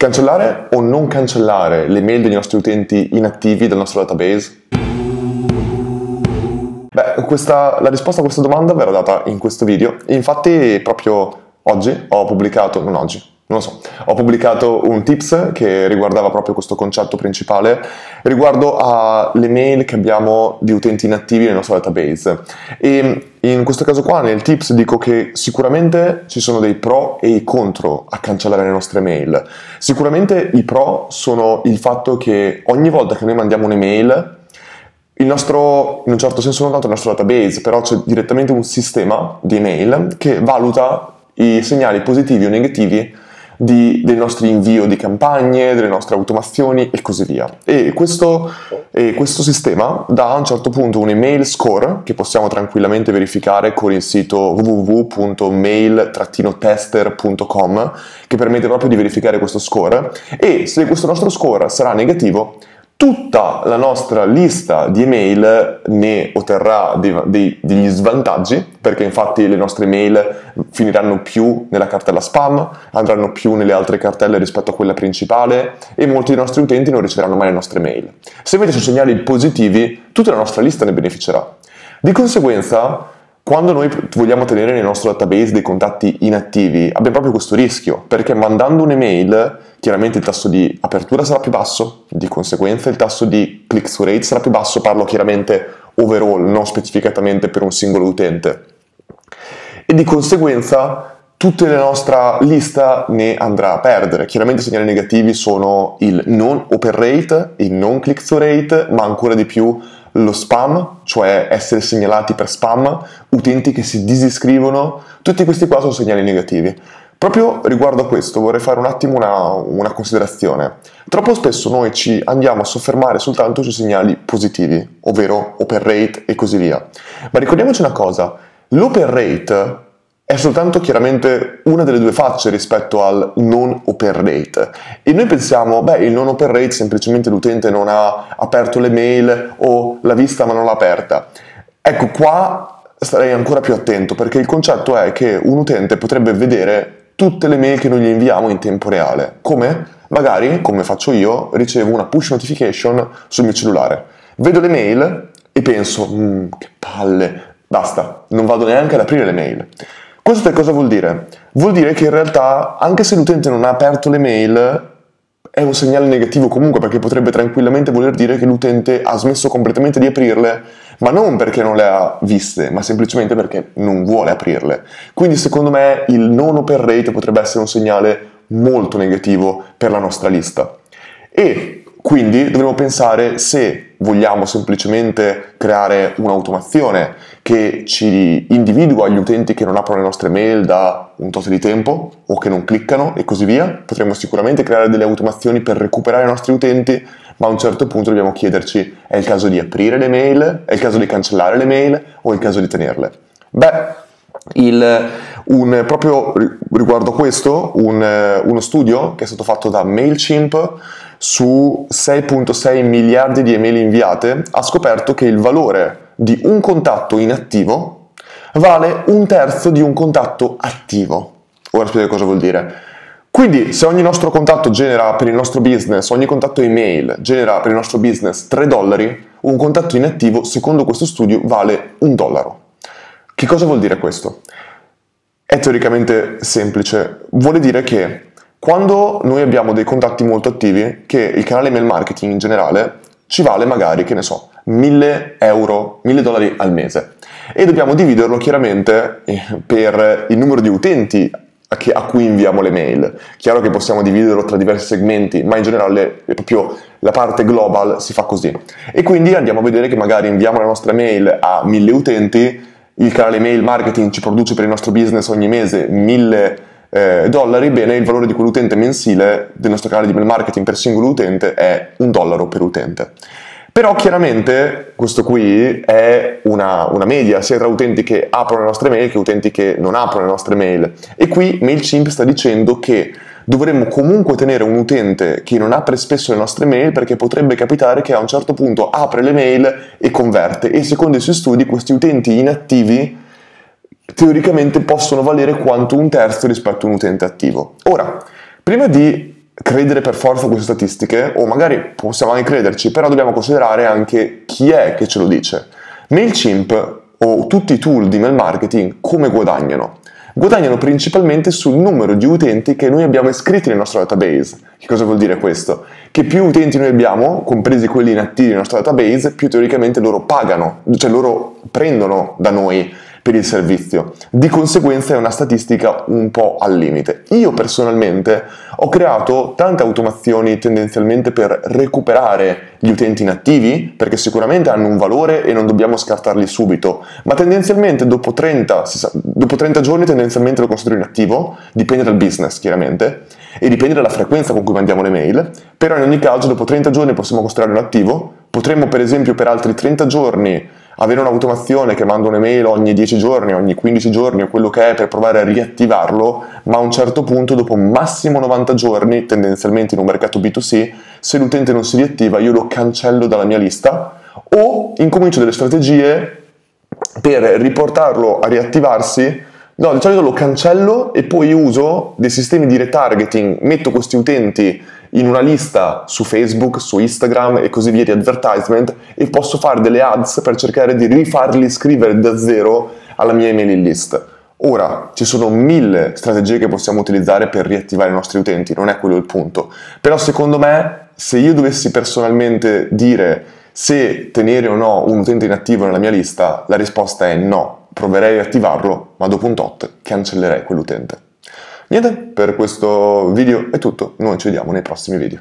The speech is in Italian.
Cancellare o non cancellare le mail dei nostri utenti inattivi dal nostro database? Beh, questa, la risposta a questa domanda verrà data in questo video. Infatti, proprio oggi ho pubblicato, non oggi, non lo so, ho pubblicato un tips che riguardava proprio questo concetto principale riguardo alle mail che abbiamo di utenti inattivi nel nostro database. E in questo caso qua nel tips dico che sicuramente ci sono dei pro e i contro a cancellare le nostre mail. Sicuramente i pro sono il fatto che ogni volta che noi mandiamo un'email il nostro, in un certo senso non tanto il nostro database, però c'è direttamente un sistema di email che valuta i segnali positivi o negativi di, del nostro invio di campagne, delle nostre automazioni e così via. E questo, e questo sistema dà a un certo punto un email score che possiamo tranquillamente verificare con il sito www.mail-tester.com che permette proprio di verificare questo score e se questo nostro score sarà negativo tutta la nostra lista di email ne otterrà dei, dei, degli svantaggi, perché infatti le nostre email finiranno più nella cartella spam, andranno più nelle altre cartelle rispetto a quella principale e molti dei nostri utenti non riceveranno mai le nostre mail. Se invece sono segnali positivi, tutta la nostra lista ne beneficerà. Di conseguenza, quando noi vogliamo tenere nel nostro database dei contatti inattivi, abbiamo proprio questo rischio, perché mandando un'email, chiaramente il tasso di apertura sarà più basso, di conseguenza il tasso di click-through rate sarà più basso, parlo chiaramente overall, non specificatamente per un singolo utente. E di conseguenza tutta la nostra lista ne andrà a perdere. Chiaramente i segnali negativi sono il non open rate, il non click-through rate, ma ancora di più lo spam, cioè essere segnalati per spam, utenti che si disiscrivono, tutti questi qua sono segnali negativi. Proprio riguardo a questo vorrei fare un attimo una, una, considerazione. Troppo spesso noi ci andiamo a soffermare soltanto sui segnali positivi, ovvero open rate e così via. Ma ricordiamoci una cosa, l'open rate è soltanto chiaramente una delle due facce rispetto al non open rate. E noi pensiamo, beh, il non open rate semplicemente l'utente non ha aperto le mail o l'ha vista ma non l'ha aperta. Ecco, qua starei ancora più attento perché il concetto è che un utente potrebbe vedere tutte le mail che noi gli inviamo in tempo reale. Come? Magari, come faccio io, ricevo una push notification sul mio cellulare. Vedo le mail e penso, mm, che palle, basta, non vado neanche ad aprire le mail. Questo che cosa vuol dire? Vuol dire che in realtà, anche se l'utente non ha aperto le mail, è un segnale negativo comunque perché potrebbe tranquillamente voler dire che l'utente ha smesso completamente di aprirle, ma non perché non le ha viste, ma semplicemente perché non vuole aprirle. Quindi secondo me il non open rate potrebbe essere un segnale molto negativo per la nostra lista. E quindi dovremmo pensare se vogliamo semplicemente creare un'automazione che ci individua gli utenti che non aprono le nostre mail da un tot di tempo o che non cliccano e così via. Potremmo sicuramente creare delle automazioni per recuperare i nostri utenti, ma a un certo punto dobbiamo chiederci è il caso di aprire le mail, è il caso di cancellare le mail o è il caso di tenerle. Beh, il, un, proprio riguardo a questo, un, uno studio che è stato fatto da MailChimp su 6.6 miliardi di email inviate ha scoperto che il valore di un contatto inattivo vale un terzo di un contatto attivo. Ora spiego cosa vuol dire. Quindi se ogni nostro contatto genera per il nostro business, ogni contatto email genera per il nostro business 3 dollari, un contatto inattivo secondo questo studio vale un dollaro. Che cosa vuol dire questo? È teoricamente semplice, vuole dire che quando noi abbiamo dei contatti molto attivi, che il canale mail marketing in generale ci vale magari, che ne so, 1000 euro, 1000 dollari al mese e dobbiamo dividerlo chiaramente eh, per il numero di utenti a cui inviamo le mail. Chiaro che possiamo dividerlo tra diversi segmenti, ma in generale proprio la parte global si fa così. E quindi andiamo a vedere che magari inviamo la nostra mail a 1000 utenti, il canale mail marketing ci produce per il nostro business ogni mese 1000 eh, dollari, bene, il valore di quell'utente mensile del nostro canale di mail marketing per singolo utente è un dollaro per utente. Però chiaramente questo qui è una, una, media sia tra utenti che aprono le nostre mail che utenti che non aprono le nostre mail. E qui MailChimp sta dicendo che dovremmo comunque tenere un utente che non apre spesso le nostre mail perché potrebbe capitare che a un certo punto apre le mail e converte e secondo i suoi studi questi utenti inattivi teoricamente possono valere quanto un terzo rispetto a un utente attivo. Ora, prima di credere per forza a queste statistiche, o magari possiamo anche crederci, però dobbiamo considerare anche chi è che ce lo dice. MailChimp o tutti i tool di mail marketing come guadagnano? Guadagnano principalmente sul numero di utenti che noi abbiamo iscritti nel nostro database. Che cosa vuol dire questo? Che più utenti noi abbiamo, compresi quelli inattivi nel nostro database, più teoricamente loro pagano, cioè loro prendono da noi per il servizio. Di conseguenza è una statistica un po' al limite. Io personalmente ho creato tante automazioni tendenzialmente per recuperare gli utenti inattivi, perché sicuramente hanno un valore e non dobbiamo scartarli subito, ma tendenzialmente dopo 30, dopo 30 giorni tendenzialmente lo considero inattivo, dipende dal business chiaramente, e dipende dalla frequenza con cui mandiamo le mail, però in ogni caso dopo 30 giorni possiamo considerarlo attivo, potremmo per esempio per altri 30 giorni avere un'automazione che manda un'email ogni 10 giorni, ogni 15 giorni o quello che è per provare a riattivarlo, ma a un certo punto, dopo massimo 90 giorni, tendenzialmente in un mercato B2C, se l'utente non si riattiva io lo cancello dalla mia lista o incomincio delle strategie per riportarlo a riattivarsi. No, di solito lo cancello e poi uso dei sistemi di retargeting, metto questi utenti in una lista su Facebook, su Instagram e così via di advertisement e posso fare delle ads per cercare di rifarli iscrivere da zero alla mia email list. Ora, ci sono mille strategie che possiamo utilizzare per riattivare i nostri utenti, non è quello il punto. Però secondo me, se io dovessi personalmente dire se tenere o no un utente inattivo nella mia lista, la risposta è no. Proverei a attivarlo, ma dopo un tot cancellerei quell'utente. Niente, per questo video è tutto, noi ci vediamo nei prossimi video.